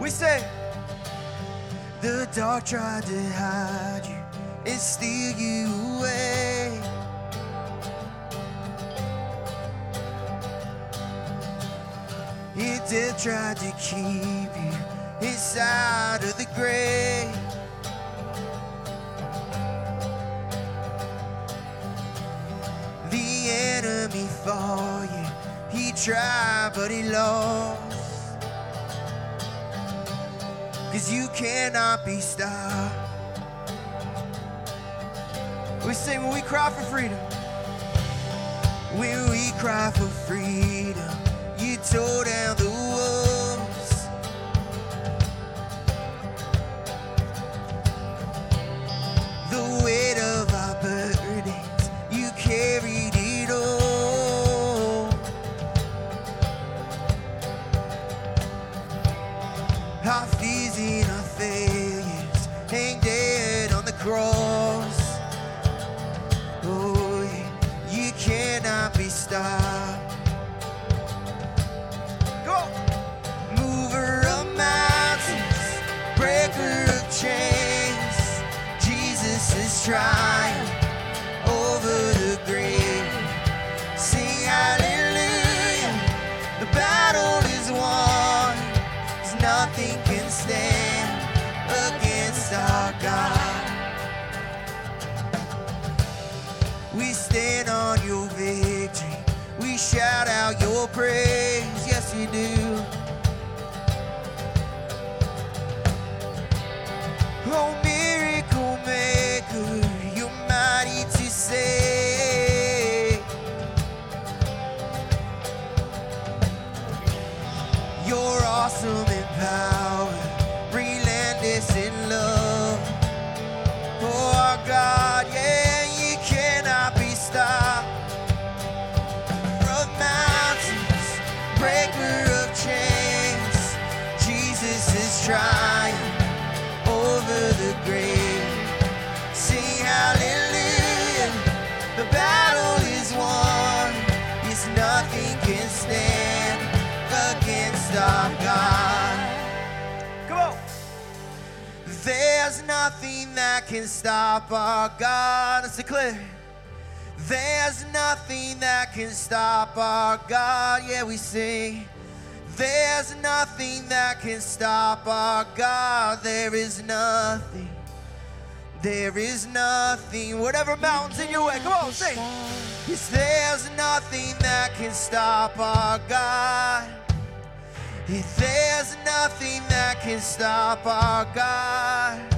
We say, the dark tried to hide you and steal you away. It did try to keep you inside of the grave. The enemy for you, he tried but he lost. You cannot be stopped. We sing when we cry for freedom. When we cry for freedom, you tore down the out can stop our God. Let's declare. There's nothing that can stop our God. Yeah, we sing. There's nothing that can stop our God. There is nothing. There is nothing. Whatever mountains in your way. Come on, sing. Yes, there's nothing that can stop our God. If there's nothing that can stop our God.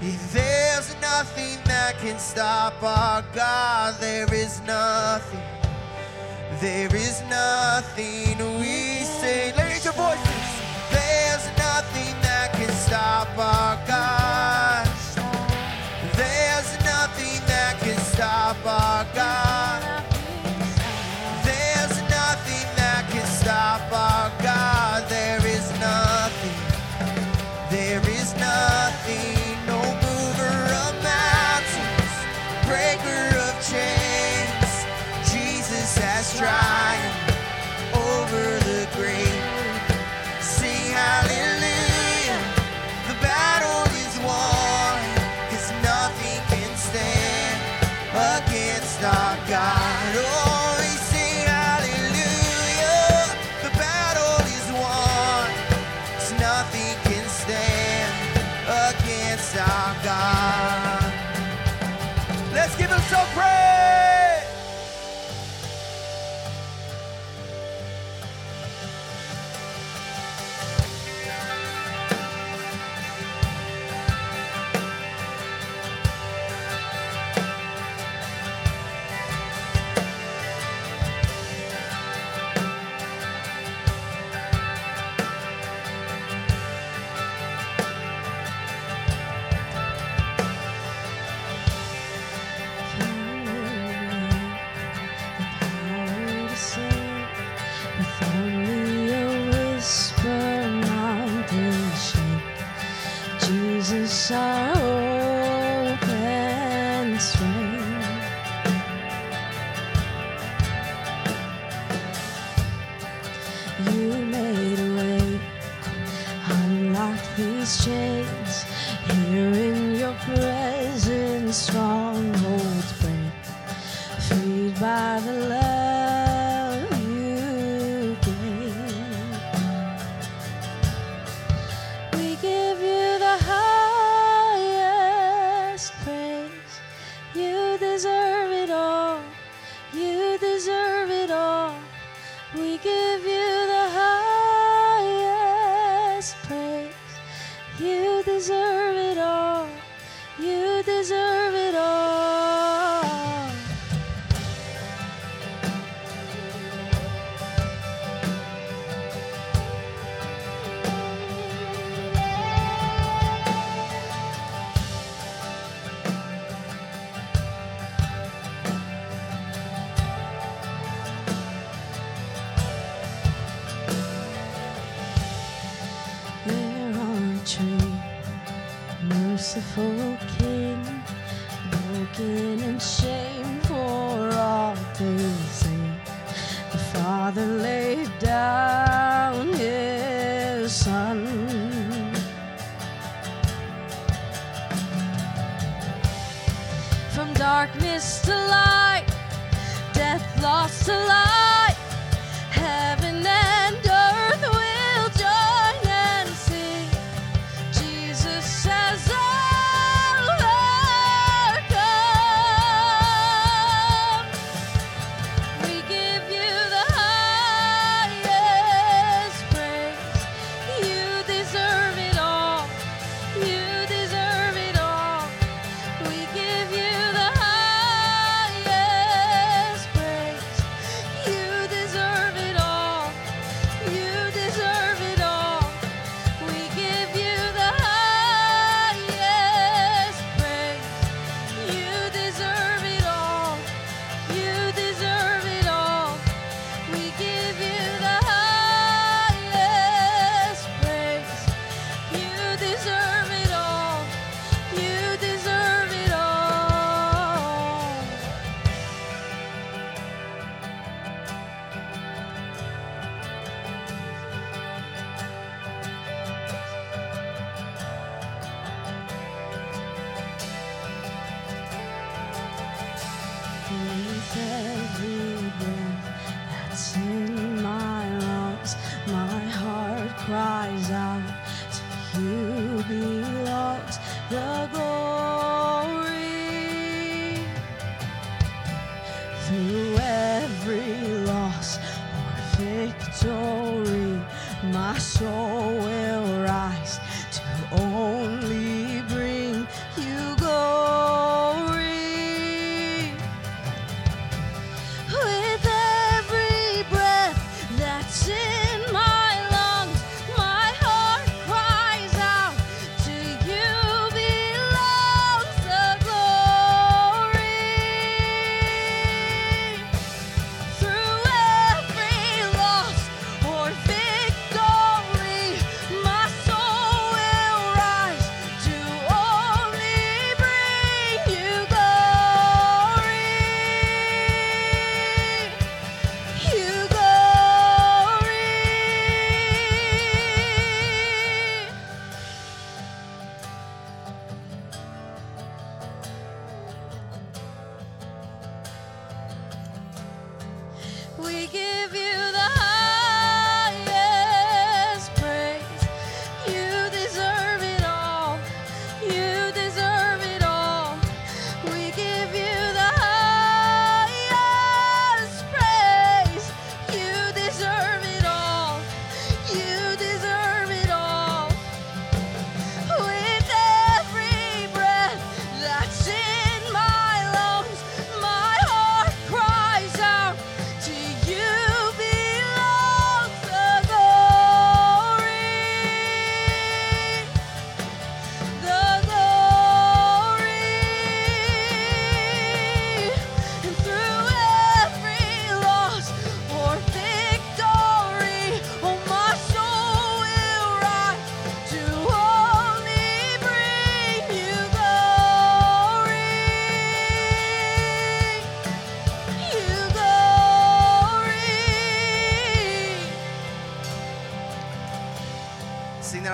There's nothing that can stop our God, there is nothing. There is nothing we say. Raise your voices. There's nothing that can stop our God. suffocating, broken in shame for all they say. The father laid down his son. From darkness to light, death lost to life. soul will rise to only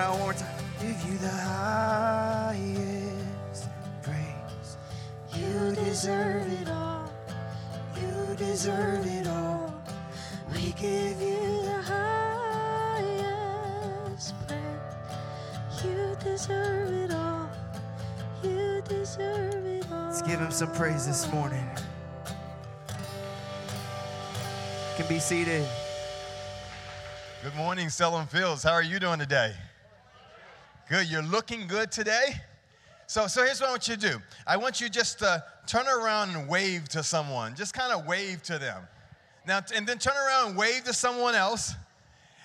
out one more time. Give you the highest praise. You deserve it all. You deserve it all. We give you the highest praise. You deserve it all. You deserve it all. Let's give him some praise this morning. Can be seated. Good morning, Salem Fields. How are you doing today? Good. You're looking good today. So, so here's what I want you to do. I want you just to turn around and wave to someone. Just kind of wave to them. Now, and then turn around and wave to someone else.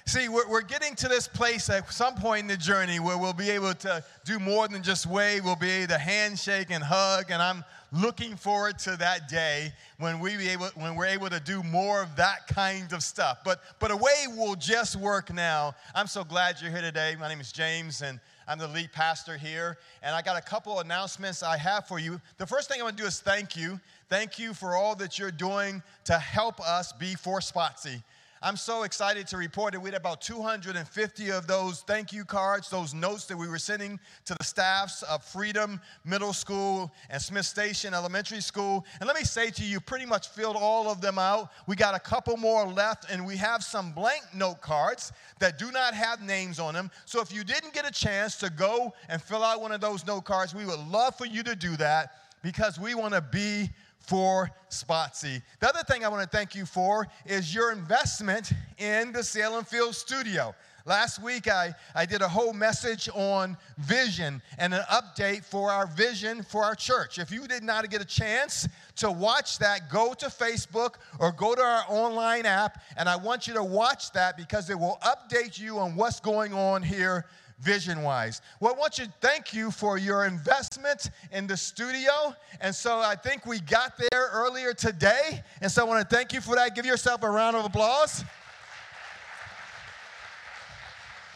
See, we're, we're getting to this place at some point in the journey where we'll be able to do more than just wave. We'll be able to handshake and hug, and I'm looking forward to that day when we be able when we're able to do more of that kind of stuff. But but a way will just work now. I'm so glad you're here today. My name is James, and I'm the lead pastor here, and I got a couple announcements I have for you. The first thing I want to do is thank you. Thank you for all that you're doing to help us be for Spotsy. I'm so excited to report that we had about 250 of those thank you cards, those notes that we were sending to the staffs of Freedom Middle School and Smith Station Elementary School. And let me say to you, pretty much filled all of them out. We got a couple more left, and we have some blank note cards that do not have names on them. So if you didn't get a chance to go and fill out one of those note cards, we would love for you to do that because we want to be for Spotsy. The other thing I want to thank you for is your investment in the Salem Field studio. Last week, I, I did a whole message on vision and an update for our vision for our church. If you did not get a chance to watch that, go to Facebook or go to our online app, and I want you to watch that because it will update you on what's going on here vision wise. Well, I want you to thank you for your investment in the studio. And so I think we got there earlier today. And so I want to thank you for that. Give yourself a round of applause.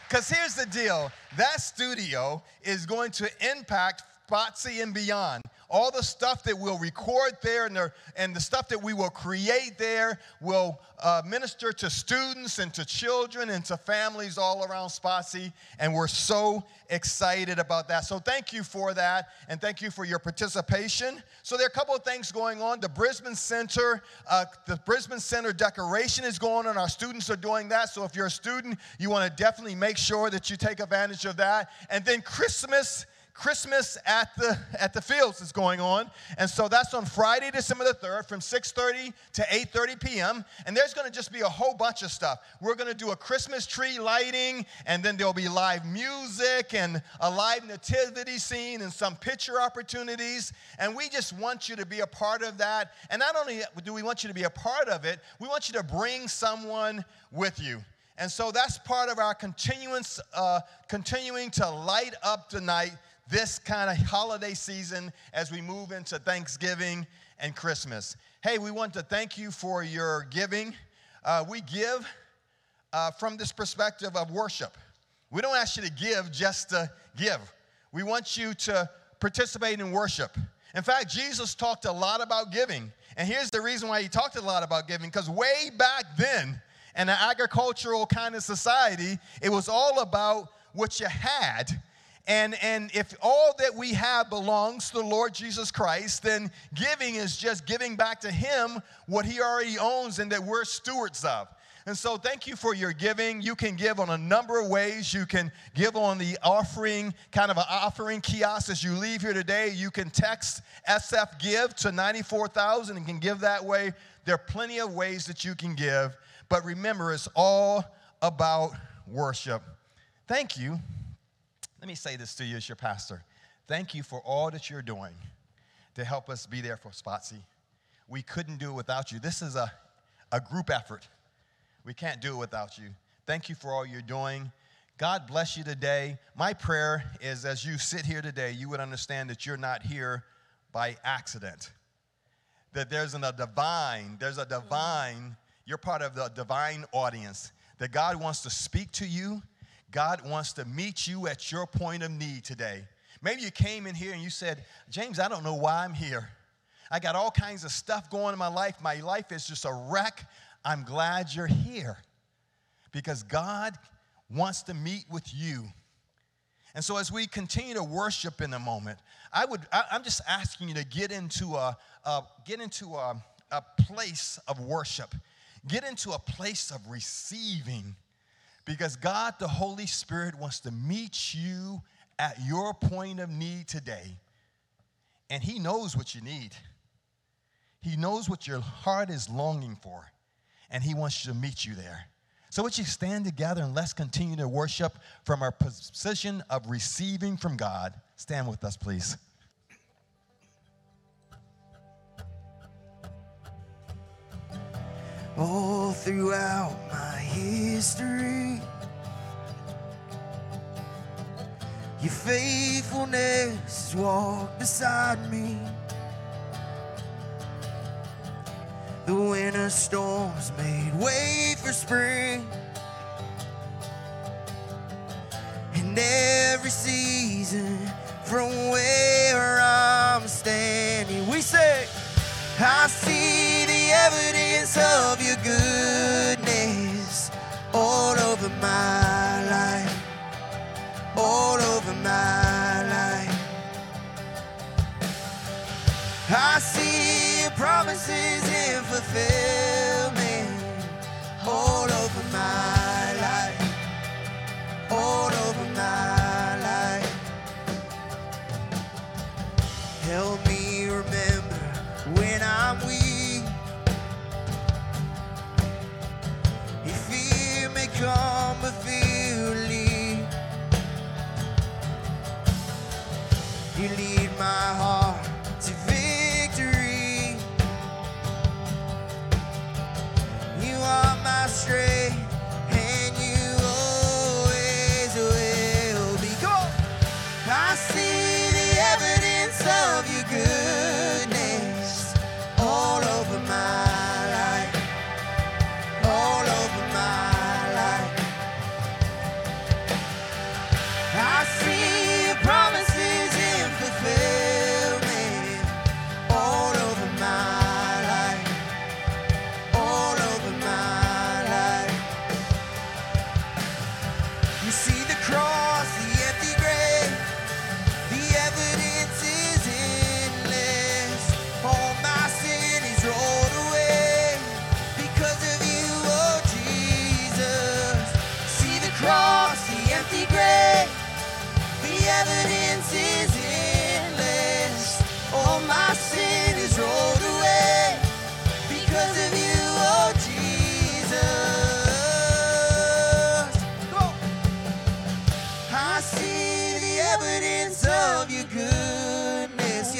Because here's the deal that studio is going to impact Spotsy and beyond all the stuff that we'll record there and the, and the stuff that we will create there will uh, minister to students and to children and to families all around Spotsy. And we're so excited about that. So thank you for that and thank you for your participation. So there are a couple of things going on. The Brisbane Center, uh, the Brisbane Center decoration is going on. Our students are doing that. So if you're a student, you want to definitely make sure that you take advantage of that. And then Christmas Christmas at the at the fields is going on, and so that's on Friday, December the third, from 6:30 to 8:30 p.m. And there's going to just be a whole bunch of stuff. We're going to do a Christmas tree lighting, and then there'll be live music and a live nativity scene and some picture opportunities. And we just want you to be a part of that. And not only do we want you to be a part of it, we want you to bring someone with you. And so that's part of our continuance, uh, continuing to light up the night this kind of holiday season as we move into Thanksgiving and Christmas. Hey, we want to thank you for your giving. Uh, we give uh, from this perspective of worship. We don't ask you to give just to give, we want you to participate in worship. In fact, Jesus talked a lot about giving. And here's the reason why he talked a lot about giving because way back then, in an agricultural kind of society, it was all about what you had and, and if all that we have belongs to the Lord Jesus Christ, then giving is just giving back to Him what He already owns and that we're stewards of. And so, thank you for your giving. You can give on a number of ways. You can give on the offering, kind of an offering kiosk as you leave here today. You can text SF Give to 94,000 and can give that way. There are plenty of ways that you can give. But remember, it's all about worship. Thank you let me say this to you as your pastor. Thank you for all that you're doing to help us be there for Spotsy. We couldn't do it without you. This is a, a group effort. We can't do it without you. Thank you for all you're doing. God bless you today. My prayer is as you sit here today, you would understand that you're not here by accident. That there's a divine, there's a divine, you're part of the divine audience. That God wants to speak to you God wants to meet you at your point of need today. Maybe you came in here and you said, James, I don't know why I'm here. I got all kinds of stuff going in my life. My life is just a wreck. I'm glad you're here because God wants to meet with you. And so, as we continue to worship in a moment, I would, I, am just asking you to get into a, a get into a, a place of worship. Get into a place of receiving because God, the Holy Spirit, wants to meet you at your point of need today. And He knows what you need. He knows what your heart is longing for, and He wants to meet you there. So, would you stand together and let's continue to worship from our position of receiving from God? Stand with us, please. All throughout my history. Your faithfulness walked beside me. The winter storms made way for spring. And every season, from where I'm standing, we say, I see evidence of your goodness all over my life, all over my life. I see your promises in fulfillment come, will lead. You lead my heart to victory. You are my strength,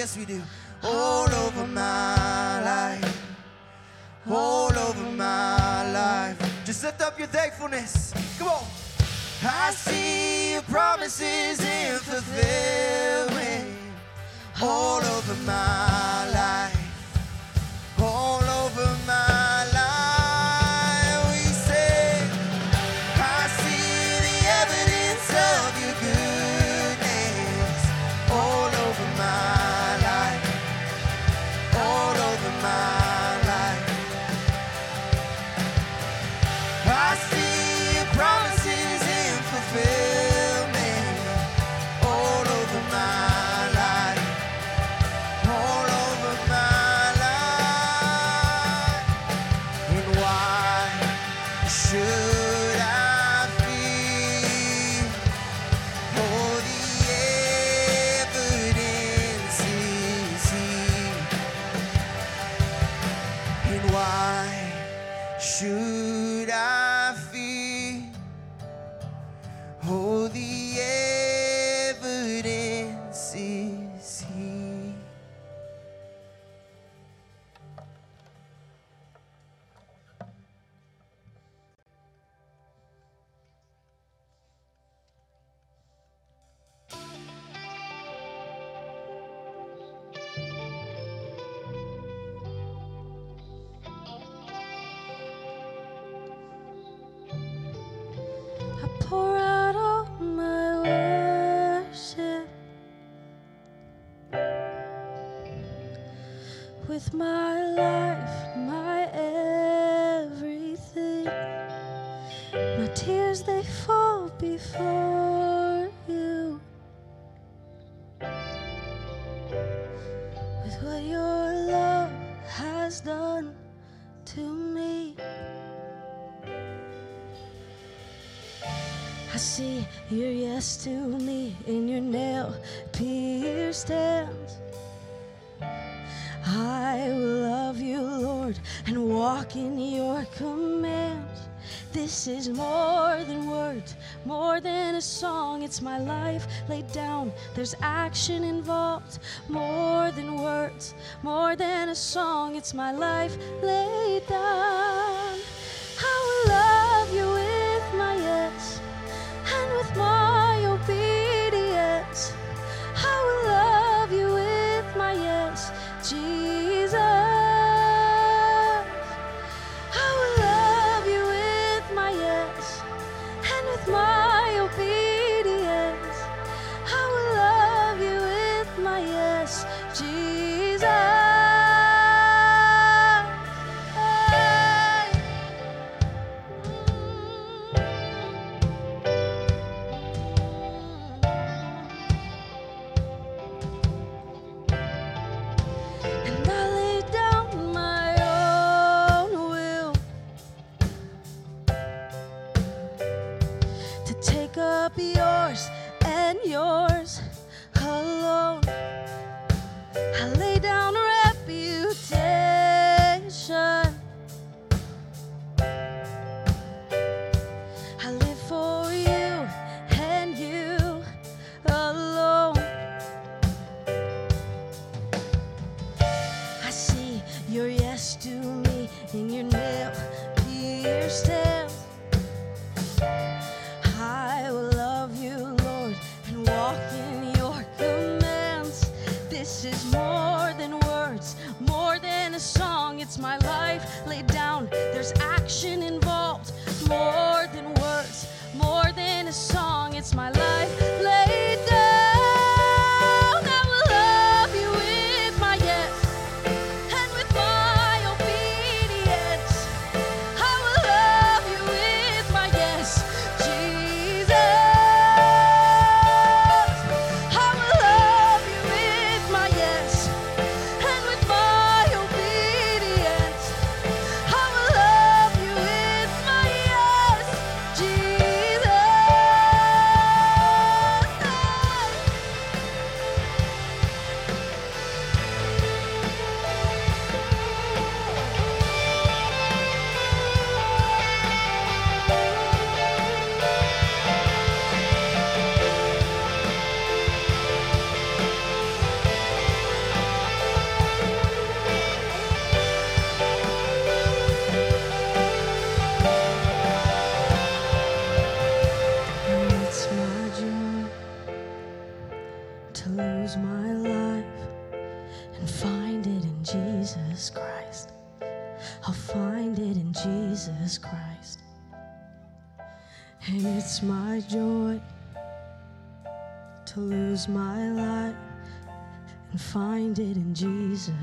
Yes, we do. All over done to me. I see your yes to me in your nail pierced hands. I will love you, Lord, and walk in your command. This is more than words, more than a song. It's my life laid down. There's action involved. More than words, more than a song. It's my life laid down.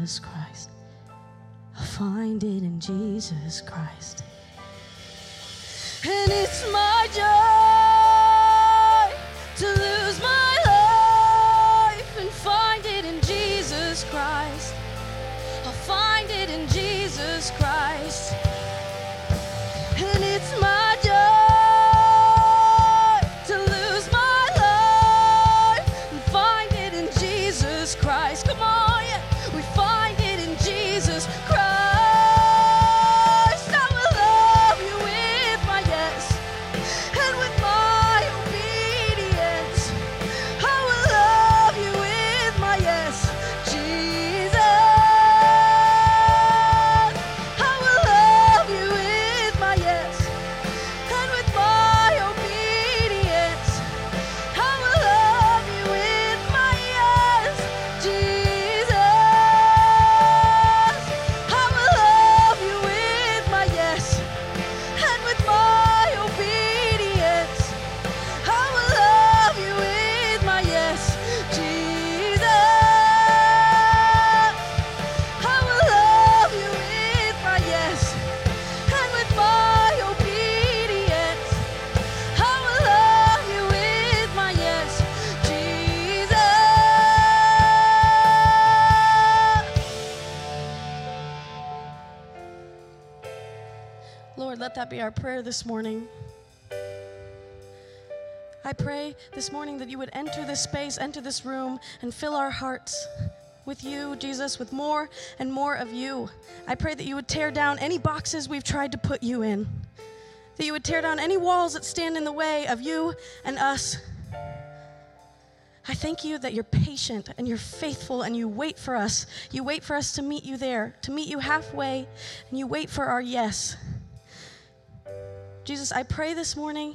Jesus Christ. I find it in Jesus Christ. And it's my joy. Prayer this morning. I pray this morning that you would enter this space, enter this room, and fill our hearts with you, Jesus, with more and more of you. I pray that you would tear down any boxes we've tried to put you in, that you would tear down any walls that stand in the way of you and us. I thank you that you're patient and you're faithful and you wait for us. You wait for us to meet you there, to meet you halfway, and you wait for our yes. Jesus, I pray this morning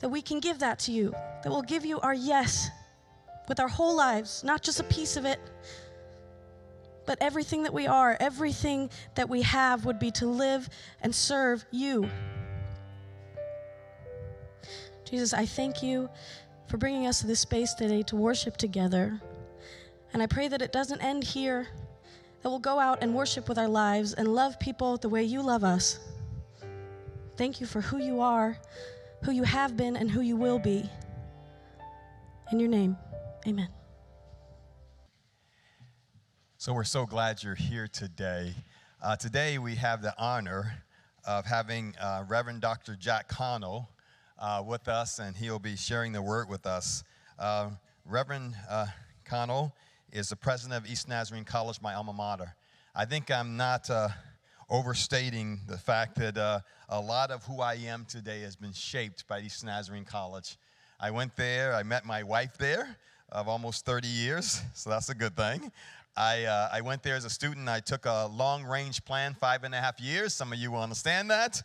that we can give that to you, that we'll give you our yes with our whole lives, not just a piece of it, but everything that we are, everything that we have would be to live and serve you. Jesus, I thank you for bringing us to this space today to worship together. And I pray that it doesn't end here, that we'll go out and worship with our lives and love people the way you love us. Thank you for who you are, who you have been, and who you will be. In your name, amen. So we're so glad you're here today. Uh, today we have the honor of having uh, Reverend Dr. Jack Connell uh, with us, and he'll be sharing the word with us. Uh, Reverend uh, Connell is the president of East Nazarene College, my alma mater. I think I'm not uh, overstating the fact that a lot of who I am today has been shaped by East Nazarene College. I went there, I met my wife there of almost 30 years, so that's a good thing. I, uh, I went there as a student. I took a long range plan, five and a half years. Some of you will understand that.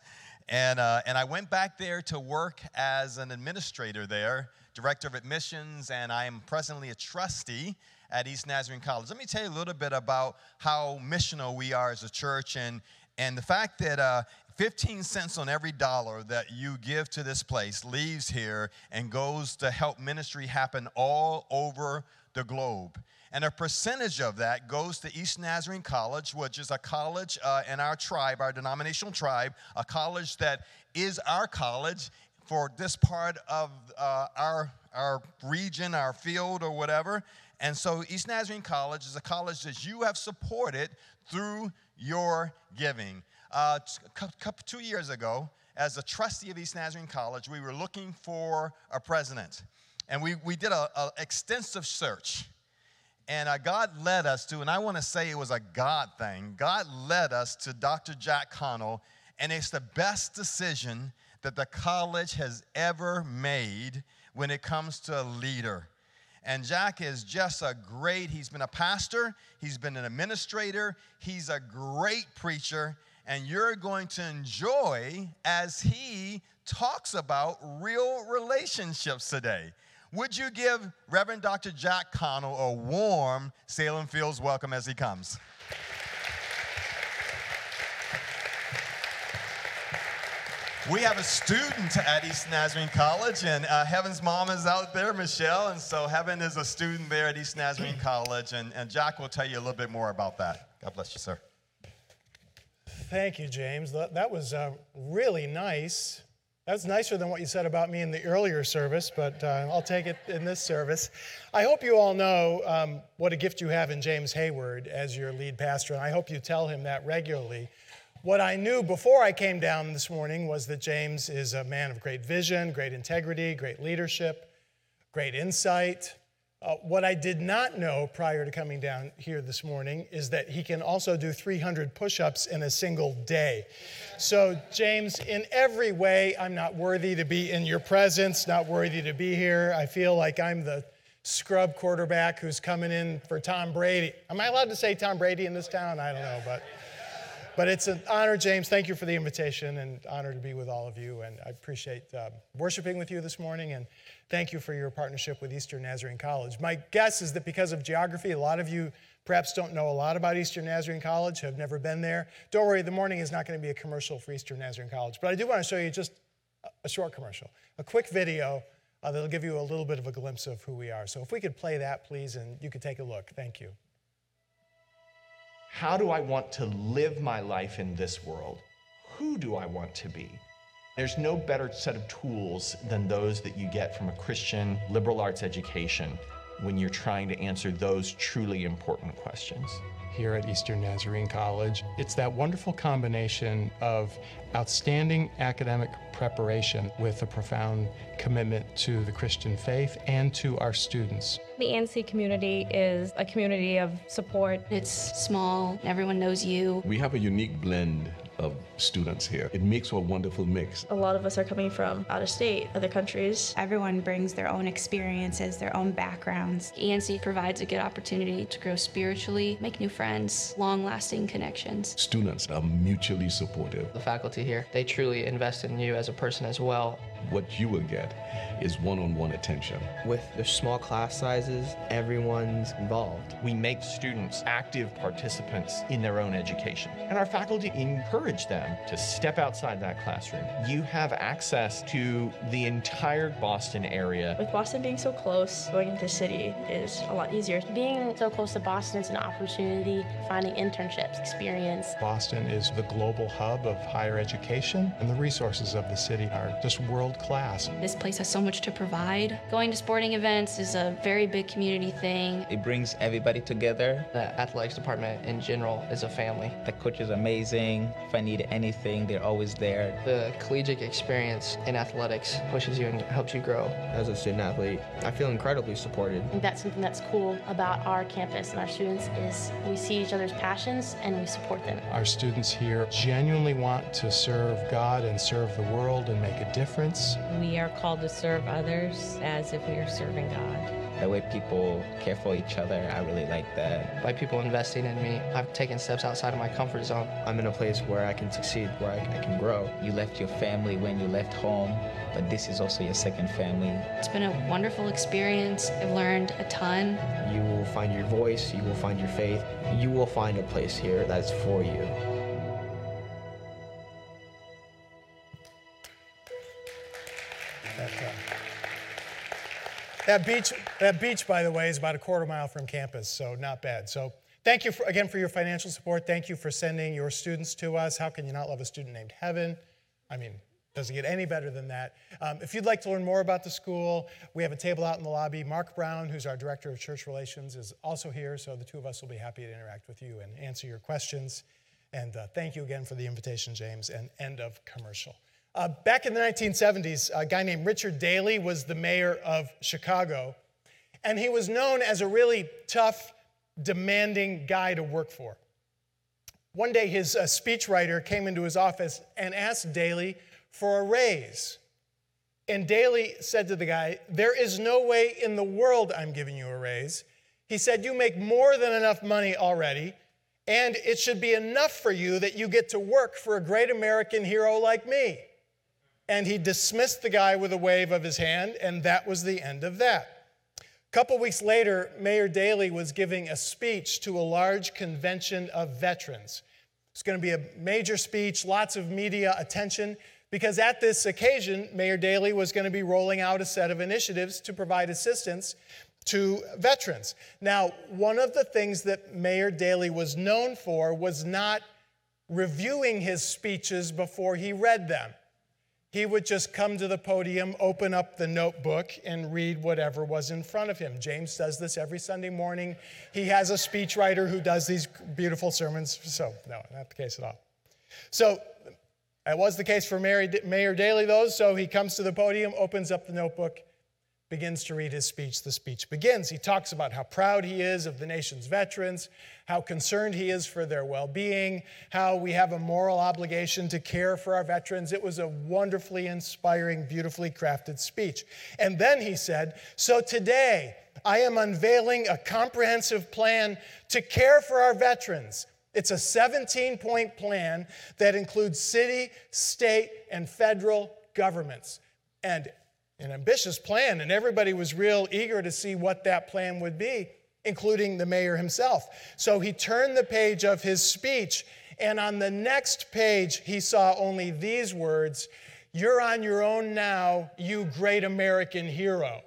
And, uh, and I went back there to work as an administrator there, director of admissions, and I am presently a trustee at East Nazarene College. Let me tell you a little bit about how missional we are as a church and, and the fact that uh, 15 cents on every dollar that you give to this place leaves here and goes to help ministry happen all over the globe and a percentage of that goes to East Nazarene College, which is a college uh, in our tribe, our denominational tribe, a college that is our college for this part of uh, our, our region, our field, or whatever. And so, East Nazarene College is a college that you have supported through your giving. Uh, two years ago, as a trustee of East Nazarene College, we were looking for a president. And we, we did an extensive search. And uh, God led us to, and I want to say it was a God thing. God led us to Dr. Jack Connell, and it's the best decision that the college has ever made when it comes to a leader. And Jack is just a great, he's been a pastor, he's been an administrator, he's a great preacher, and you're going to enjoy as he talks about real relationships today. Would you give Reverend Dr. Jack Connell a warm Salem Fields welcome as he comes? We have a student at East Nazarene College, and uh, Heaven's mom is out there, Michelle, and so Heaven is a student there at East Nazarene College, and, and Jack will tell you a little bit more about that. God bless you, sir. Thank you, James. That was uh, really nice. That's nicer than what you said about me in the earlier service, but uh, I'll take it in this service. I hope you all know um, what a gift you have in James Hayward as your lead pastor, and I hope you tell him that regularly. What I knew before I came down this morning was that James is a man of great vision, great integrity, great leadership, great insight, uh, what I did not know prior to coming down here this morning is that he can also do 300 push ups in a single day. So, James, in every way, I'm not worthy to be in your presence, not worthy to be here. I feel like I'm the scrub quarterback who's coming in for Tom Brady. Am I allowed to say Tom Brady in this town? I don't know, but. But it's an honor, James. Thank you for the invitation and honor to be with all of you. And I appreciate uh, worshiping with you this morning. And thank you for your partnership with Eastern Nazarene College. My guess is that because of geography, a lot of you perhaps don't know a lot about Eastern Nazarene College, have never been there. Don't worry, the morning is not going to be a commercial for Eastern Nazarene College. But I do want to show you just a short commercial, a quick video uh, that'll give you a little bit of a glimpse of who we are. So if we could play that, please, and you could take a look. Thank you. How do I want to live my life in this world? Who do I want to be? There's no better set of tools than those that you get from a Christian liberal arts education when you're trying to answer those truly important questions. Here at Eastern Nazarene College. It's that wonderful combination of outstanding academic preparation with a profound commitment to the Christian faith and to our students. The ENC community is a community of support. It's small, everyone knows you. We have a unique blend of students here. It makes for a wonderful mix. A lot of us are coming from out of state, other countries. Everyone brings their own experiences, their own backgrounds. ENC provides a good opportunity to grow spiritually, make new friends, long lasting connections. Students are mutually supportive. The faculty here, they truly invest in you as a person as well. What you will get is one on one attention. With the small class sizes, everyone's involved. We make students active participants in their own education, and our faculty encourage them to step outside that classroom. You have access to the entire Boston area. With Boston being so close, going into the city is a lot easier. Being so close to Boston is an opportunity, finding internships, experience. Boston is the global hub of higher education, and the resources of the city are just world class. This place has so much to provide. Going to sporting events is a very big community thing. It brings everybody together. The athletics department in general is a family. The coach is amazing. If I need anything, they're always there. The collegiate experience in athletics pushes you and helps you grow. As a student athlete, I feel incredibly supported. I that's something that's cool about our campus and our students is we see each other's passions and we support them. Our students here genuinely want to serve God and serve the world and make a difference. We are called to serve others as if we are serving God. The way people care for each other, I really like that. By people investing in me, I've taken steps outside of my comfort zone. I'm in a place where I can succeed, where I, I can grow. You left your family when you left home, but this is also your second family. It's been a wonderful experience. I've learned a ton. You will find your voice, you will find your faith, you will find a place here that's for you. That beach, that beach, by the way, is about a quarter mile from campus, so not bad. So thank you for, again for your financial support. Thank you for sending your students to us. How can you not love a student named Heaven? I mean, doesn't get any better than that. Um, if you'd like to learn more about the school, we have a table out in the lobby. Mark Brown, who's our director of church relations, is also here, so the two of us will be happy to interact with you and answer your questions. And uh, thank you again for the invitation, James, and end of commercial. Uh, back in the 1970s, a guy named Richard Daley was the mayor of Chicago, and he was known as a really tough, demanding guy to work for. One day, his uh, speechwriter came into his office and asked Daley for a raise. And Daley said to the guy, There is no way in the world I'm giving you a raise. He said, You make more than enough money already, and it should be enough for you that you get to work for a great American hero like me. And he dismissed the guy with a wave of his hand, and that was the end of that. A couple weeks later, Mayor Daley was giving a speech to a large convention of veterans. It's going to be a major speech, lots of media attention, because at this occasion, Mayor Daley was going to be rolling out a set of initiatives to provide assistance to veterans. Now, one of the things that Mayor Daley was known for was not reviewing his speeches before he read them he would just come to the podium, open up the notebook, and read whatever was in front of him. James does this every Sunday morning. He has a speechwriter who does these beautiful sermons. So, no, not the case at all. So, it was the case for Mayor Daley, though. So, he comes to the podium, opens up the notebook, begins to read his speech. The speech begins. He talks about how proud he is of the nation's veterans, how concerned he is for their well being, how we have a moral obligation to care for our veterans. It was a wonderfully inspiring, beautifully crafted speech. And then he said, So today, I am unveiling a comprehensive plan to care for our veterans. It's a 17 point plan that includes city, state, and federal governments. And an ambitious plan, and everybody was real eager to see what that plan would be, including the mayor himself. So he turned the page of his speech, and on the next page, he saw only these words You're on your own now, you great American hero.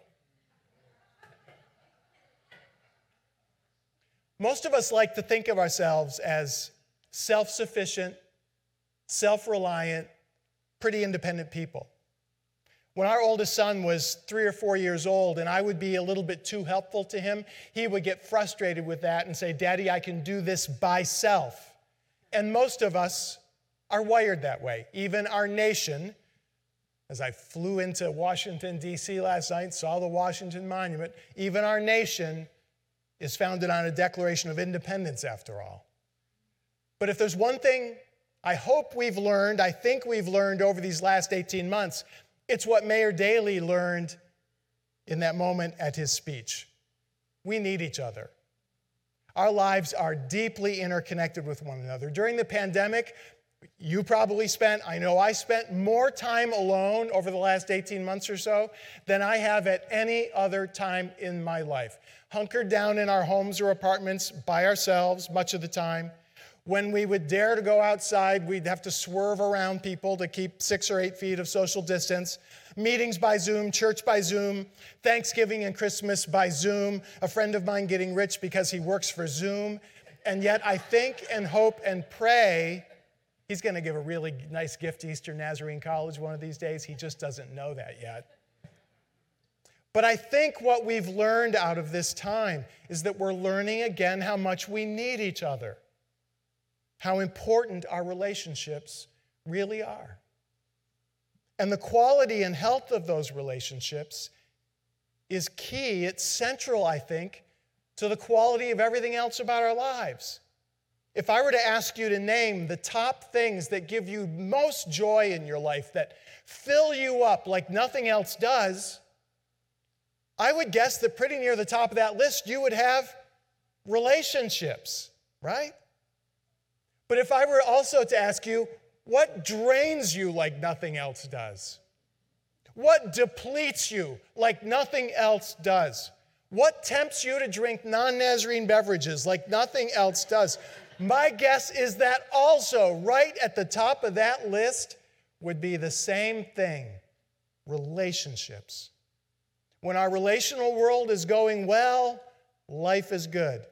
Most of us like to think of ourselves as self sufficient, self reliant, pretty independent people. When our oldest son was three or four years old and I would be a little bit too helpful to him, he would get frustrated with that and say, Daddy, I can do this by self. And most of us are wired that way. Even our nation, as I flew into Washington, D.C. last night, saw the Washington Monument, even our nation is founded on a Declaration of Independence, after all. But if there's one thing I hope we've learned, I think we've learned over these last 18 months, it's what Mayor Daley learned in that moment at his speech. We need each other. Our lives are deeply interconnected with one another. During the pandemic, you probably spent, I know I spent more time alone over the last 18 months or so than I have at any other time in my life. Hunkered down in our homes or apartments by ourselves much of the time. When we would dare to go outside, we'd have to swerve around people to keep six or eight feet of social distance. Meetings by Zoom, church by Zoom, Thanksgiving and Christmas by Zoom, a friend of mine getting rich because he works for Zoom. And yet I think and hope and pray He's going to give a really nice gift to Eastern Nazarene College one of these days. He just doesn't know that yet. But I think what we've learned out of this time is that we're learning again how much we need each other, how important our relationships really are. And the quality and health of those relationships is key. It's central, I think, to the quality of everything else about our lives. If I were to ask you to name the top things that give you most joy in your life, that fill you up like nothing else does, I would guess that pretty near the top of that list you would have relationships, right? But if I were also to ask you, what drains you like nothing else does? What depletes you like nothing else does? What tempts you to drink non Nazarene beverages like nothing else does? My guess is that also, right at the top of that list, would be the same thing relationships. When our relational world is going well, life is good.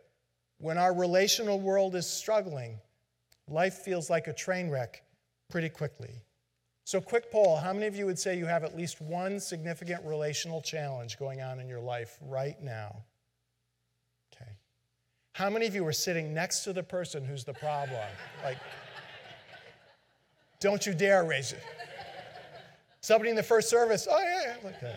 When our relational world is struggling, life feels like a train wreck pretty quickly. So, quick poll how many of you would say you have at least one significant relational challenge going on in your life right now? Okay. How many of you are sitting next to the person who's the problem? Like, don't you dare raise it. Somebody in the first service, oh, yeah, yeah. Okay.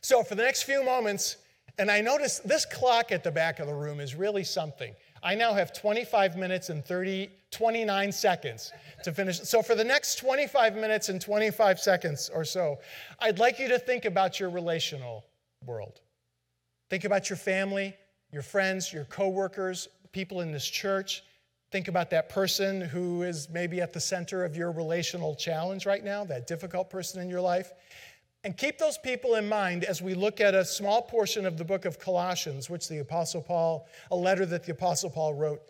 So, for the next few moments, and I notice this clock at the back of the room is really something. I now have 25 minutes and 30, 29 seconds to finish. So, for the next 25 minutes and 25 seconds or so, I'd like you to think about your relational world. Think about your family, your friends, your coworkers, people in this church. Think about that person who is maybe at the center of your relational challenge right now, that difficult person in your life. And keep those people in mind as we look at a small portion of the book of Colossians, which the Apostle Paul, a letter that the Apostle Paul wrote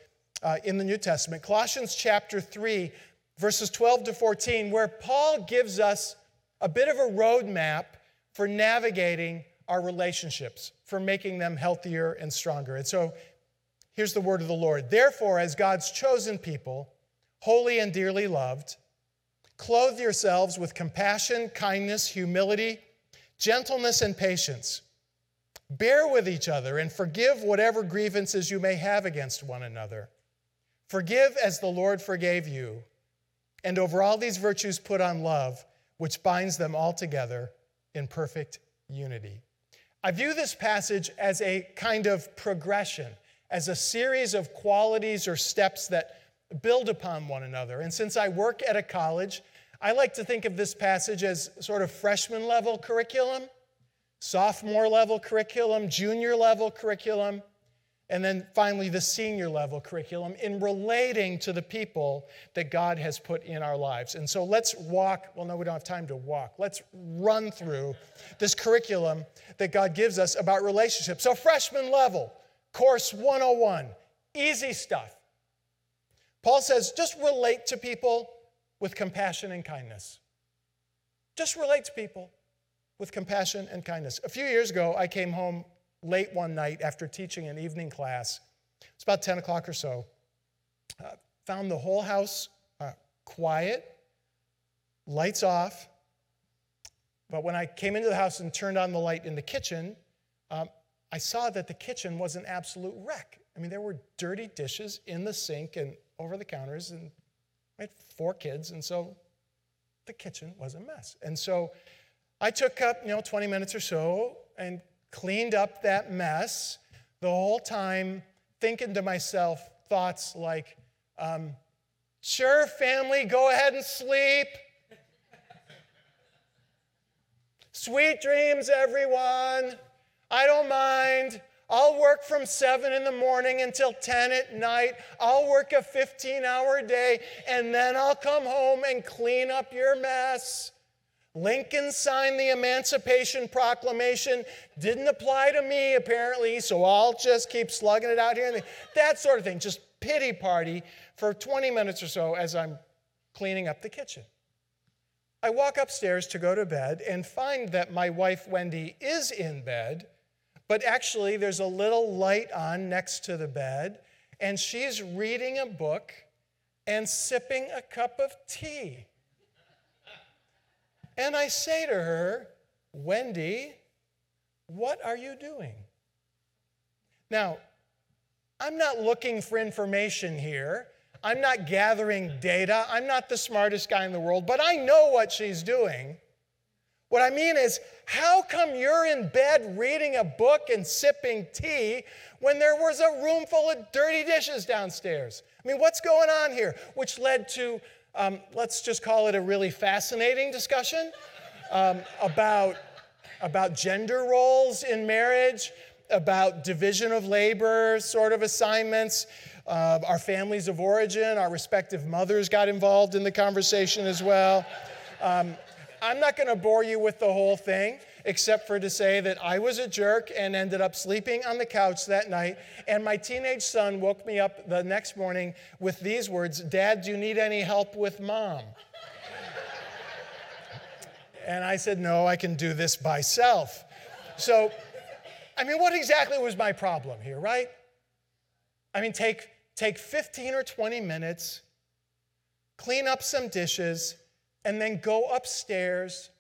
uh, in the New Testament. Colossians chapter 3, verses 12 to 14, where Paul gives us a bit of a roadmap for navigating our relationships, for making them healthier and stronger. And so here's the word of the Lord. Therefore, as God's chosen people, holy and dearly loved, clothe yourselves with compassion, kindness, humility, gentleness, and patience. Bear with each other and forgive whatever grievances you may have against one another. Forgive as the Lord forgave you. And over all these virtues, put on love, which binds them all together in perfect unity. I view this passage as a kind of progression, as a series of qualities or steps that build upon one another. And since I work at a college, I like to think of this passage as sort of freshman level curriculum, sophomore level curriculum, junior level curriculum, and then finally the senior level curriculum in relating to the people that God has put in our lives. And so let's walk, well, no, we don't have time to walk. Let's run through this curriculum that God gives us about relationships. So, freshman level, course 101, easy stuff. Paul says just relate to people with compassion and kindness. Just relate to people with compassion and kindness. A few years ago, I came home late one night after teaching an evening class. It's about 10 o'clock or so. Uh, found the whole house uh, quiet, lights off, But when I came into the house and turned on the light in the kitchen, um, I saw that the kitchen was an absolute wreck. I mean, there were dirty dishes in the sink and over the counters, and I had four kids, and so the kitchen was a mess. And so I took up, you know, 20 minutes or so and cleaned up that mess the whole time thinking to myself thoughts like, um, sure, family, go ahead and sleep. Sweet dreams, everyone. I don't mind. I'll work from 7 in the morning until 10 at night. I'll work a 15 hour day, and then I'll come home and clean up your mess. Lincoln signed the Emancipation Proclamation. Didn't apply to me, apparently, so I'll just keep slugging it out here. That sort of thing. Just pity party for 20 minutes or so as I'm cleaning up the kitchen. I walk upstairs to go to bed and find that my wife, Wendy, is in bed but actually, there's a little light on next to the bed, and she's reading a book and sipping a cup of tea. And I say to her, Wendy, what are you doing? Now, I'm not looking for information here. I'm not gathering data. I'm not the smartest guy in the world, but I know what she's doing. What I mean is, how come you're in bed reading a book and sipping tea when there was a room full of dirty dishes downstairs? I mean, what's going on here? Which led to, um, let's just call it a really fascinating discussion um, about, about gender roles in marriage, about division of labor sort of assignments. Uh, our families of origin, our respective mothers got involved in the conversation as well. Um, I'm not going to bore you with the whole thing, except for to say that I was a jerk and ended up sleeping on the couch that night. And my teenage son woke me up the next morning with these words Dad, do you need any help with mom? and I said, No, I can do this by self. So, I mean, what exactly was my problem here, right? I mean, take, take 15 or 20 minutes, clean up some dishes and then go upstairs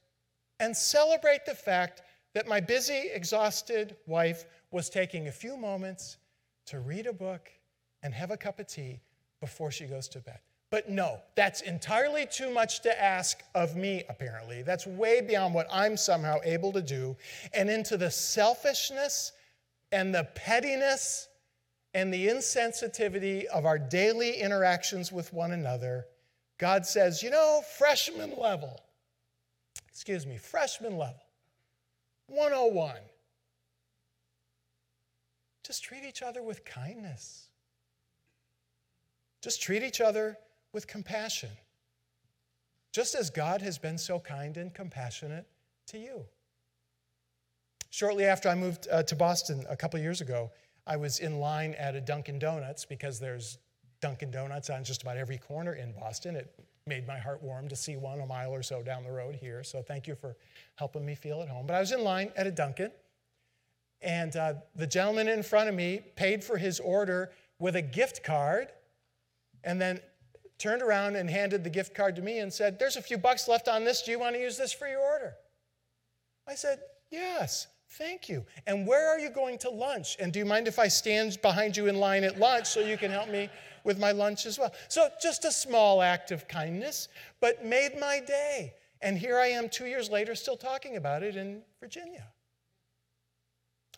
and celebrate the fact that my busy, exhausted wife was taking a few moments to read a book and have a cup of tea before she goes to bed. But no, that's entirely too much to ask of me, apparently. That's way beyond what I'm somehow able to do. And into the selfishness and the pettiness and the insensitivity of our daily interactions with one another God says, you know, freshman level, excuse me, freshman level, 101. Just treat each other with kindness. Just treat each other with compassion. Just as God has been so kind and compassionate to you. Shortly after I moved uh, to Boston a couple years ago, I was in line at a Dunkin' Donuts because there's Dunkin' Donuts on just about every corner in Boston. It made my heart warm to see one a mile or so down the road here. So thank you for helping me feel at home. But I was in line at a Dunkin', and uh, the gentleman in front of me paid for his order with a gift card, and then turned around and handed the gift card to me and said, There's a few bucks left on this. Do you want to use this for your order? I said, Yes. Thank you. And where are you going to lunch? And do you mind if I stand behind you in line at lunch so you can help me with my lunch as well. So just a small act of kindness, but made my day. And here I am two years later still talking about it in Virginia.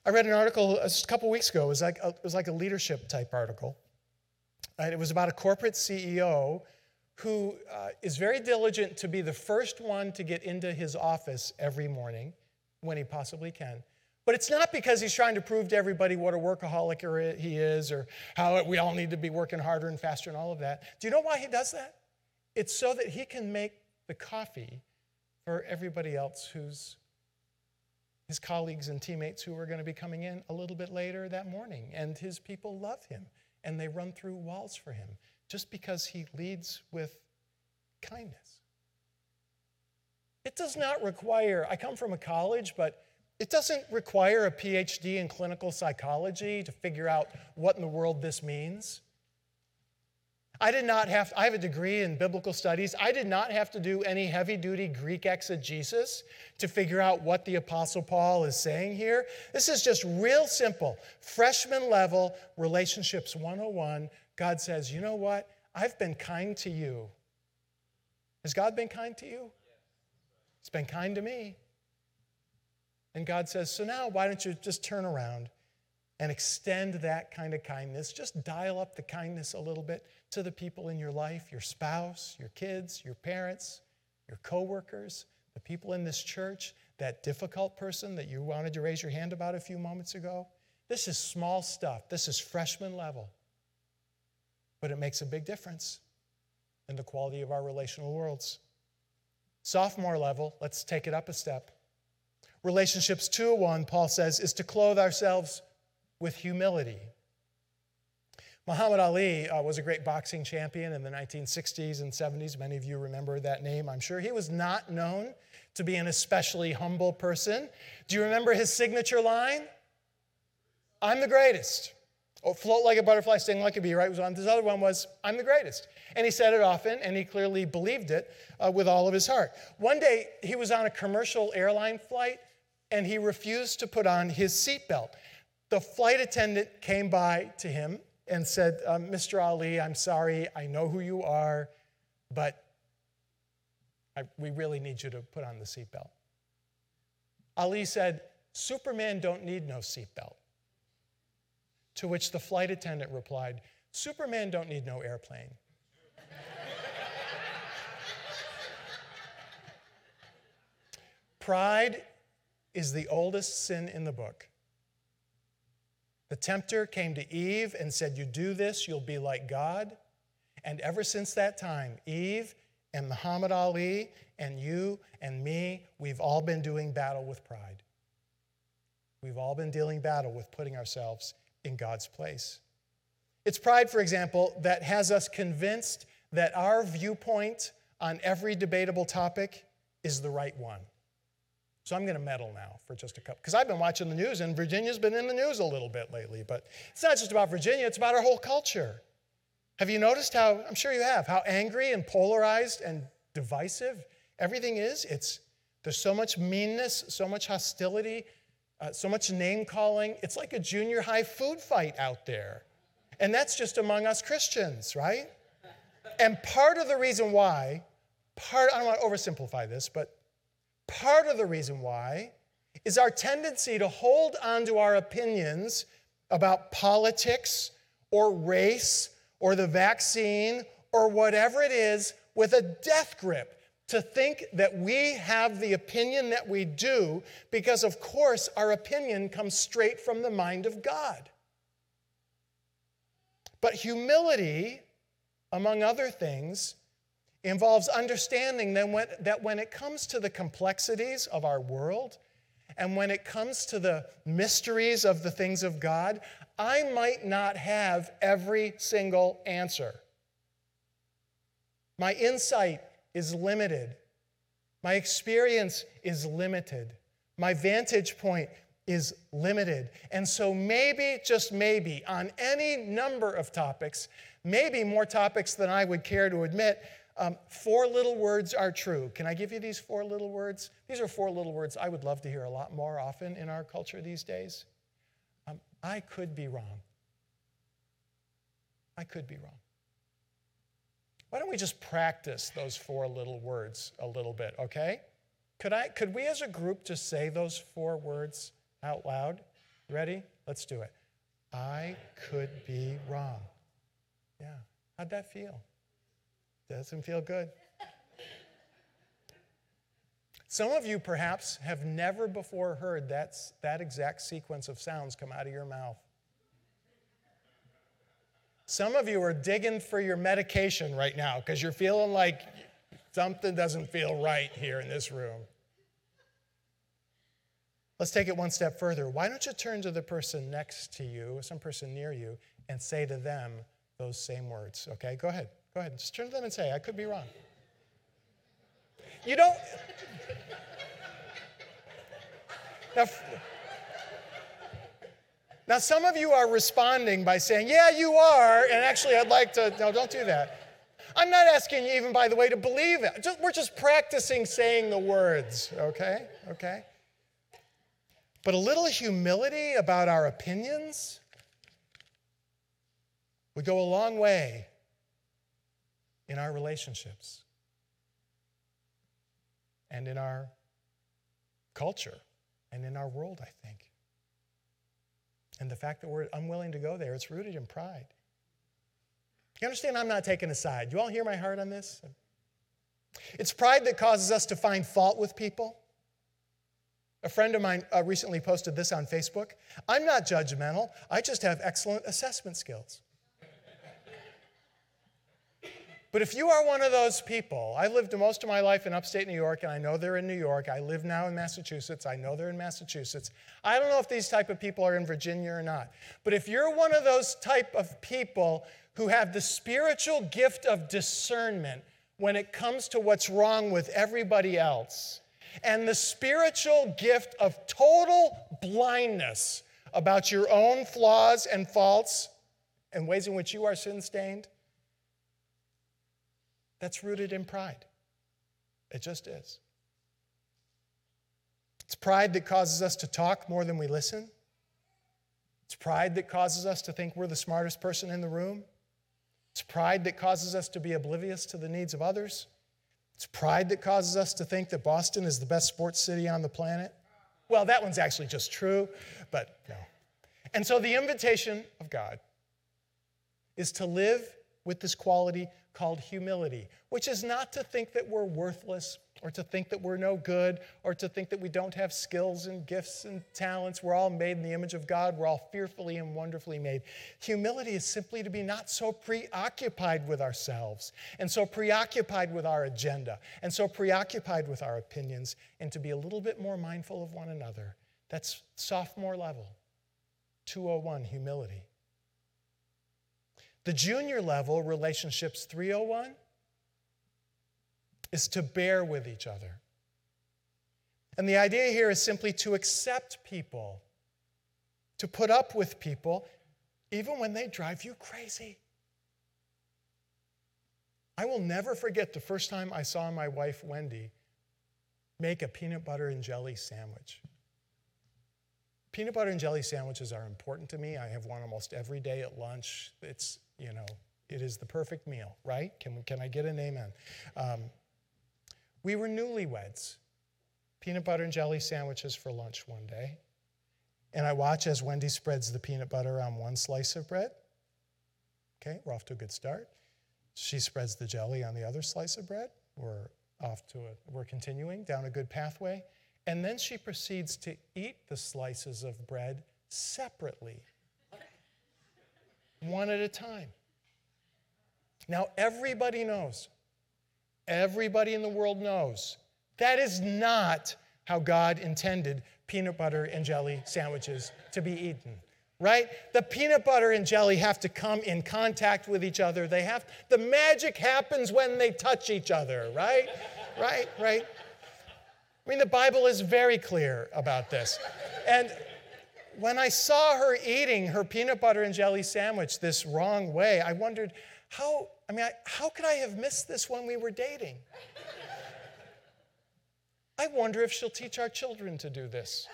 I read an article a couple weeks ago. It was like a, it was like a leadership type article. And it was about a corporate CEO who uh, is very diligent to be the first one to get into his office every morning when he possibly can. But it's not because he's trying to prove to everybody what a workaholic he is or how we all need to be working harder and faster and all of that. Do you know why he does that? It's so that he can make the coffee for everybody else who's his colleagues and teammates who are going to be coming in a little bit later that morning. And his people love him and they run through walls for him just because he leads with kindness. It does not require, I come from a college, but it doesn't require a PhD in clinical psychology to figure out what in the world this means. I did not have, I have a degree in biblical studies. I did not have to do any heavy duty Greek exegesis to figure out what the Apostle Paul is saying here. This is just real simple, freshman level relationships 101. God says, you know what? I've been kind to you. Has God been kind to you? He's been kind to me. And God says, so now why don't you just turn around and extend that kind of kindness? Just dial up the kindness a little bit to the people in your life your spouse, your kids, your parents, your coworkers, the people in this church, that difficult person that you wanted to raise your hand about a few moments ago. This is small stuff. This is freshman level. But it makes a big difference in the quality of our relational worlds. Sophomore level, let's take it up a step. Relationships 201, Paul says, is to clothe ourselves with humility. Muhammad Ali uh, was a great boxing champion in the 1960s and 70s. Many of you remember that name, I'm sure. He was not known to be an especially humble person. Do you remember his signature line? I'm the greatest. Oh, float like a butterfly, sting like a bee, right? Was on. This other one was, I'm the greatest. And he said it often, and he clearly believed it uh, with all of his heart. One day, he was on a commercial airline flight, and he refused to put on his seatbelt. The flight attendant came by to him and said, um, Mr. Ali, I'm sorry, I know who you are, but I, we really need you to put on the seatbelt. Ali said, Superman don't need no seatbelt. To which the flight attendant replied, Superman don't need no airplane. Pride is the oldest sin in the book. The tempter came to Eve and said, You do this, you'll be like God. And ever since that time, Eve and Muhammad Ali and you and me, we've all been doing battle with pride. We've all been dealing battle with putting ourselves in God's place. It's pride, for example, that has us convinced that our viewpoint on every debatable topic is the right one. So I'm going to meddle now for just a couple, because I've been watching the news, and Virginia's been in the news a little bit lately. But it's not just about Virginia, it's about our whole culture. Have you noticed how, I'm sure you have, how angry and polarized and divisive everything is? It's, there's so much meanness, so much hostility, uh, so much name calling. It's like a junior high food fight out there. And that's just among us Christians, right? And part of the reason why, part, I don't want to oversimplify this, but part of the reason why is our tendency to hold onto our opinions about politics or race or the vaccine or whatever it is with a death grip to think that we have the opinion that we do because, of course, our opinion comes straight from the mind of God. But humility, among other things, involves understanding that when it comes to the complexities of our world and when it comes to the mysteries of the things of God, I might not have every single answer. My insight is limited. My experience is limited. My vantage point is limited. And so, maybe, just maybe, on any number of topics, maybe more topics than I would care to admit, um, four little words are true. Can I give you these four little words? These are four little words I would love to hear a lot more often in our culture these days. Um, I could be wrong. I could be wrong. Why don't we just practice those four little words a little bit, okay? Could, I, could we as a group just say those four words out loud? Ready? Let's do it. I could be wrong. Yeah. How'd that feel? Doesn't feel good. Some of you perhaps have never before heard that, that exact sequence of sounds come out of your mouth. Some of you are digging for your medication right now because you're feeling like something doesn't feel right here in this room. Let's take it one step further. Why don't you turn to the person next to you, some person near you, and say to them those same words? Okay, go ahead. Go ahead. Just turn to them and say, I could be wrong. You don't. Now, Now, some of you are responding by saying, Yeah, you are, and actually, I'd like to. No, don't do that. I'm not asking you, even by the way, to believe it. Just, we're just practicing saying the words, okay? Okay? But a little humility about our opinions would go a long way in our relationships and in our culture and in our world, I think. And the fact that we're unwilling to go there, it's rooted in pride. You understand? I'm not taking a side. You all hear my heart on this? It's pride that causes us to find fault with people. A friend of mine uh, recently posted this on Facebook. I'm not judgmental, I just have excellent assessment skills. But if you are one of those people, I lived most of my life in upstate New York, and I know they're in New York. I live now in Massachusetts. I know they're in Massachusetts. I don't know if these type of people are in Virginia or not. But if you're one of those type of people who have the spiritual gift of discernment when it comes to what's wrong with everybody else, and the spiritual gift of total blindness about your own flaws and faults and ways in which you are sin stained, that's rooted in pride. It just is. It's pride that causes us to talk more than we listen. It's pride that causes us to think we're the smartest person in the room. It's pride that causes us to be oblivious to the needs of others. It's pride that causes us to think that Boston is the best sports city on the planet. Well, that one's actually just true, but no. And so the invitation of God is to live with this quality called humility, which is not to think that we're worthless or to think that we're no good or to think that we don't have skills and gifts and talents. We're all made in the image of God, we're all fearfully and wonderfully made. Humility is simply to be not so preoccupied with ourselves and so preoccupied with our agenda and so preoccupied with our opinions and to be a little bit more mindful of one another. That's sophomore level, 201 humility. The junior level, relationships 301, is to bear with each other. And the idea here is simply to accept people, to put up with people, even when they drive you crazy. I will never forget the first time I saw my wife, Wendy, make a peanut butter and jelly sandwich. Peanut butter and jelly sandwiches are important to me. I have one almost every day at lunch. It's, you know, it is the perfect meal, right? Can, can I get an amen? Um, we were newlyweds, peanut butter and jelly sandwiches for lunch one day. And I watch as Wendy spreads the peanut butter on one slice of bread. Okay, we're off to a good start. She spreads the jelly on the other slice of bread. We're off to a, we're continuing down a good pathway. And then she proceeds to eat the slices of bread separately, one at a time. Now, everybody knows, everybody in the world knows, that is not how God intended peanut butter and jelly sandwiches to be eaten right the peanut butter and jelly have to come in contact with each other they have the magic happens when they touch each other right right right I mean, the Bible is very clear about this. And when I saw her eating her peanut butter and jelly sandwich this wrong way, I wondered how, I mean, I, how could I have missed this when we were dating? I wonder if she'll teach our children to do this.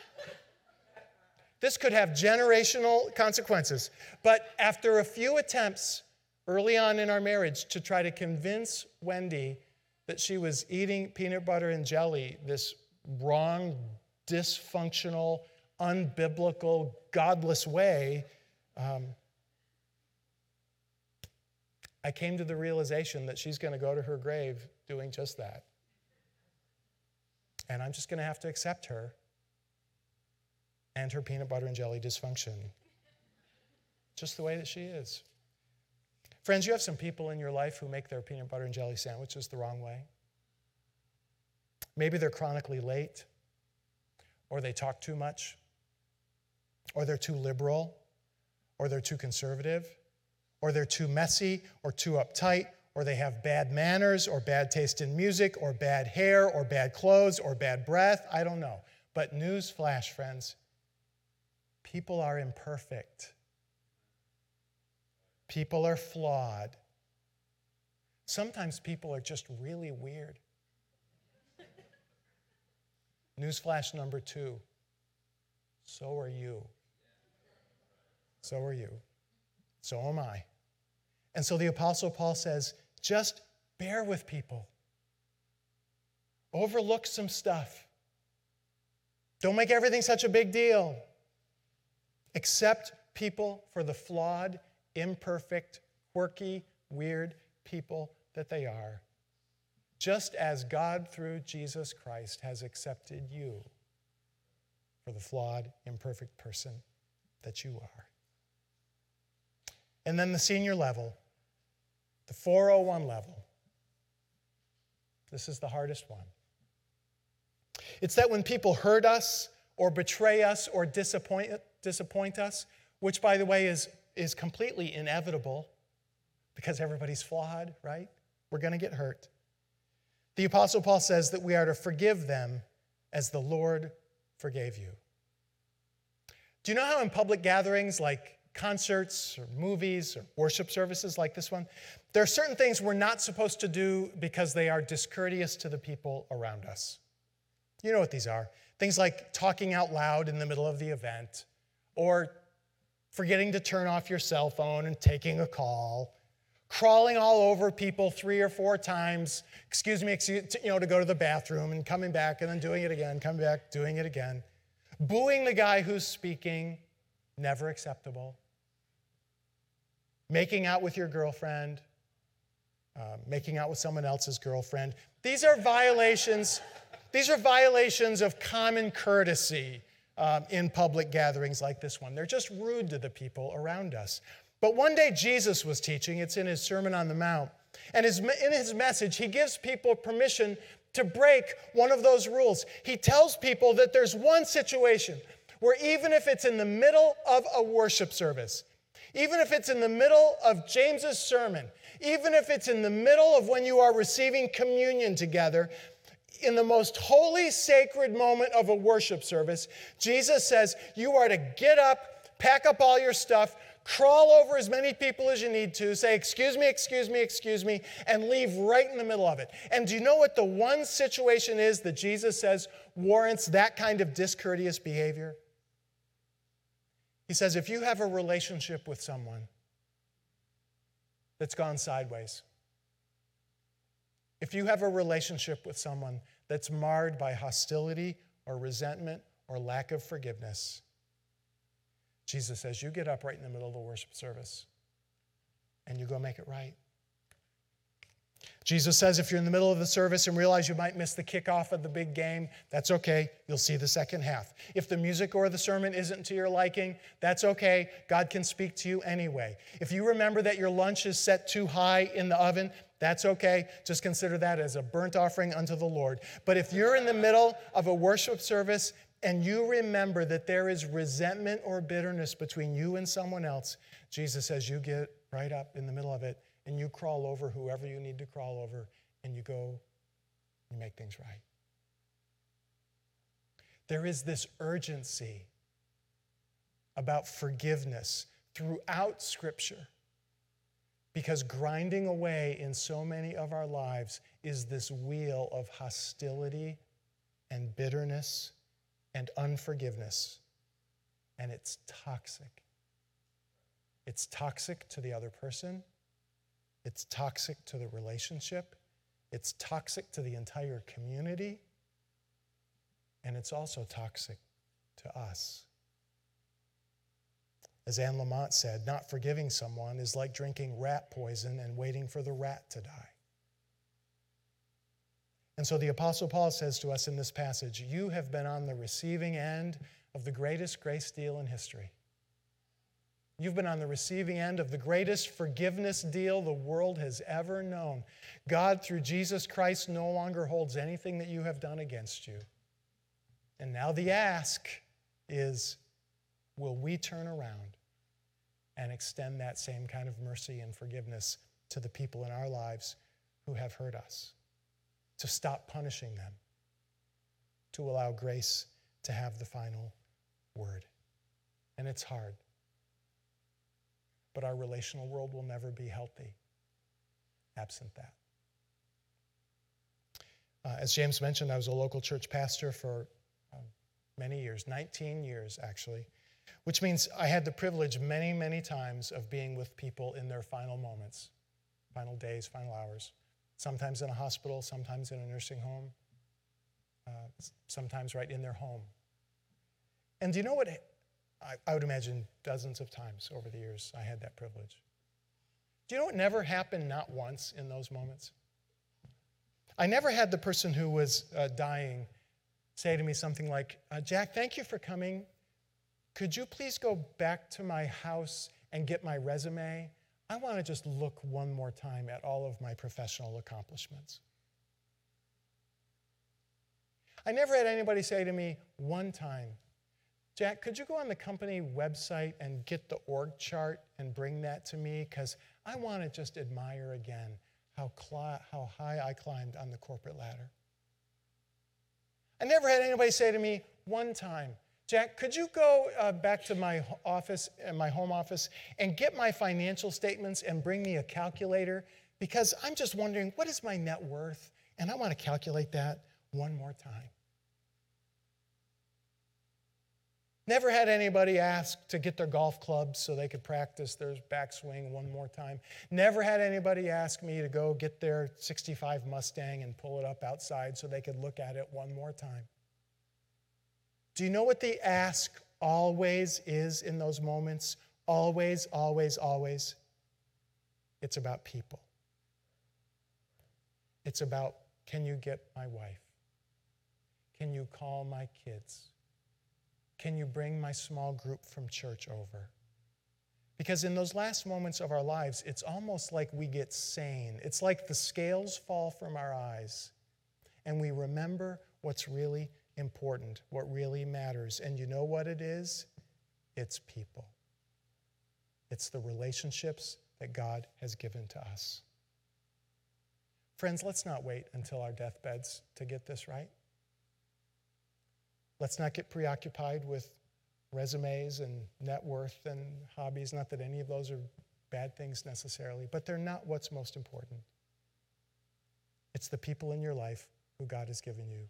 This could have generational consequences. But after a few attempts early on in our marriage to try to convince Wendy that she was eating peanut butter and jelly this wrong, dysfunctional, unbiblical, godless way, um, I came to the realization that she's going to go to her grave doing just that. And I'm just going to have to accept her and her peanut butter and jelly dysfunction, just the way that she is. Friends, you have some people in your life who make their peanut butter and jelly sandwiches the wrong way. Maybe they're chronically late, or they talk too much, or they're too liberal, or they're too conservative, or they're too messy, or too uptight, or they have bad manners, or bad taste in music, or bad hair, or bad clothes, or bad breath. I don't know. But news flash, friends People are imperfect. People are flawed. Sometimes people are just really weird. Newsflash number two so are you. So are you. So am I. And so the Apostle Paul says, just bear with people, overlook some stuff. Don't make everything such a big deal. Accept people for the flawed, imperfect, quirky, weird people that they are, just as God, through Jesus Christ, has accepted you for the flawed, imperfect person that you are. And then the senior level, the 401 level. This is the hardest one. It's that when people hurt us or betray us or disappoint, disappoint us, which, by the way, is, is completely inevitable because everybody's flawed, right? We're going to get hurt. The Apostle Paul says that we are to forgive them as the Lord forgave you. Do you know how in public gatherings like concerts or movies or worship services like this one, there are certain things we're not supposed to do because they are discourteous to the people around us? You know what these are. Things like talking out loud in the middle of the event, or forgetting to turn off your cell phone and taking a call, crawling all over people three or four times, excuse me, excuse, you know, to go to the bathroom and coming back and then doing it again, coming back, doing it again. Booing the guy who's speaking, never acceptable. Making out with your girlfriend, uh, making out with someone else's girlfriend. These are violations. These are violations of common courtesy um, in public gatherings like this one. They're just rude to the people around us. But one day Jesus was teaching, it's in his Sermon on the Mount. And his, in his message, he gives people permission to break one of those rules. He tells people that there's one situation where, even if it's in the middle of a worship service, even if it's in the middle of James's sermon, even if it's in the middle of when you are receiving communion together, in the most holy, sacred moment of a worship service, Jesus says, You are to get up, pack up all your stuff, crawl over as many people as you need to, say, Excuse me, excuse me, excuse me, and leave right in the middle of it. And do you know what the one situation is that Jesus says warrants that kind of discourteous behavior? He says, If you have a relationship with someone that's gone sideways, if you have a relationship with someone that's marred by hostility or resentment or lack of forgiveness, Jesus says, You get up right in the middle of the worship service and you go make it right. Jesus says if you're in the middle of the service and realize you might miss the kickoff of the big game, that's okay. You'll see the second half. If the music or the sermon isn't to your liking, that's okay. God can speak to you anyway. If you remember that your lunch is set too high in the oven, that's okay. Just consider that as a burnt offering unto the Lord. But if you're in the middle of a worship service and you remember that there is resentment or bitterness between you and someone else, Jesus says you get right up in the middle of it and you crawl over whoever you need to crawl over and you go, you make things right. There is this urgency about forgiveness throughout Scripture because grinding away in so many of our lives is this wheel of hostility and bitterness and unforgiveness. And it's toxic. It's toxic to the other person. It's toxic to the relationship. It's toxic to the entire community. And it's also toxic to us. As Anne Lamott said, not forgiving someone is like drinking rat poison and waiting for the rat to die. And so the Apostle Paul says to us in this passage, You have been on the receiving end of the greatest grace deal in history. You've been on the receiving end of the greatest forgiveness deal the world has ever known. God, through Jesus Christ, no longer holds anything that you have done against you. And now the ask is will we turn around and extend that same kind of mercy and forgiveness to the people in our lives who have hurt us? To stop punishing them, to allow grace to have the final word. and it's hard. But our relational world will never be healthy absent that. Uh, as James mentioned, I was a local church pastor for uh, many years, 19 years actually, which means I had the privilege many, many times of being with people in their final moments, final days, final hours, sometimes in a hospital, sometimes in a nursing home, uh, sometimes right in their home. And do you know what? I, I would imagine dozens of times over the years I had that privilege. Do you know what never happened not once in those moments? I never had the person who was uh, dying say to me something like, uh, Jack, thank you for coming. Could you please go back to my house and get my resume? I want to just look one more time at all of my professional accomplishments. I never had anybody say to me one time, Jack, could you go on the company website and get the org chart and bring that to me? Because I want to just admire again how, how high I climbed on the corporate ladder. I never had anybody say to me one time, Jack, could you go uh, back to my office, uh, my home office, and get my financial statements and bring me a calculator? Because I'm just wondering, what is my net worth? And I want to calculate that one more time. Never had anybody ask to get their golf clubs so they could practice their backswing one more time. Never had anybody ask me to go get their 65 Mustang and pull it up outside so they could look at it one more time. Do you know what the ask always is in those moments? Always, always, always. It's about people. It's about can you get my wife? Can you call my kids? Can you bring my small group from church over? Because in those last moments of our lives, it's almost like we get sane. It's like the scales fall from our eyes and we remember what's really important, what really matters. And you know what it is? It's people, it's the relationships that God has given to us. Friends, let's not wait until our deathbeds to get this right. Let's not get preoccupied with resumes and net worth and hobbies. Not that any of those are bad things necessarily, but they're not what's most important. It's the people in your life who God has given you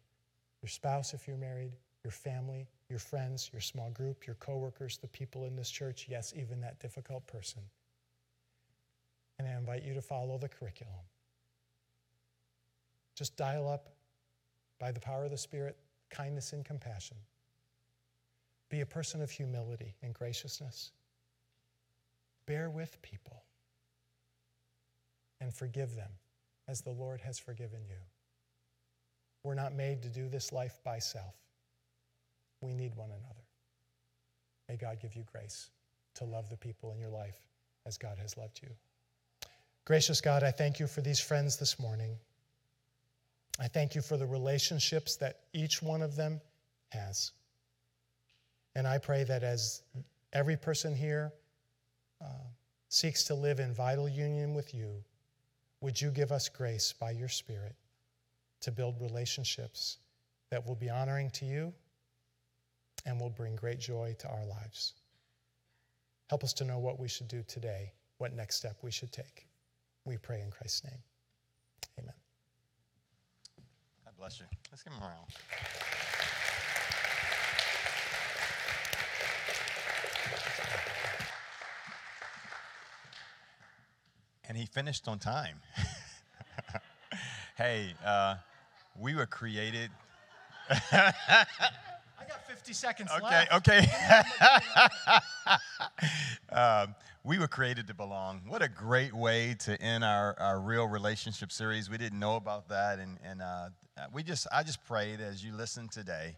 your spouse, if you're married, your family, your friends, your small group, your coworkers, the people in this church, yes, even that difficult person. And I invite you to follow the curriculum. Just dial up by the power of the Spirit kindness and compassion. Be a person of humility and graciousness. Bear with people and forgive them as the Lord has forgiven you. We're not made to do this life by self. We need one another. May God give you grace to love the people in your life as God has loved you. Gracious God, I thank you for these friends this morning. I thank you for the relationships that each one of them has. And I pray that as every person here uh, seeks to live in vital union with you, would you give us grace by your Spirit to build relationships that will be honoring to you and will bring great joy to our lives? Help us to know what we should do today, what next step we should take. We pray in Christ's name. Amen bless you. Let's give him a round. And he finished on time. hey, uh, we were created. I got 50 seconds okay, left. Okay, okay. um, we were created to belong. What a great way to end our, our real relationship series. We didn't know about that, and, and uh, we just I just pray that as you listen today,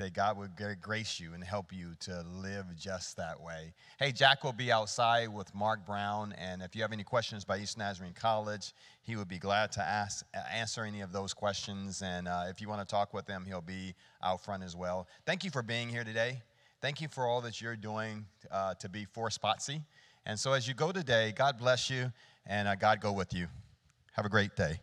that God would grace you and help you to live just that way. Hey, Jack will be outside with Mark Brown, and if you have any questions by Eastern Nazarene College, he would be glad to ask, answer any of those questions. And uh, if you want to talk with him, he'll be out front as well. Thank you for being here today. Thank you for all that you're doing uh, to be for Spotsy. And so as you go today, God bless you and uh, God go with you. Have a great day.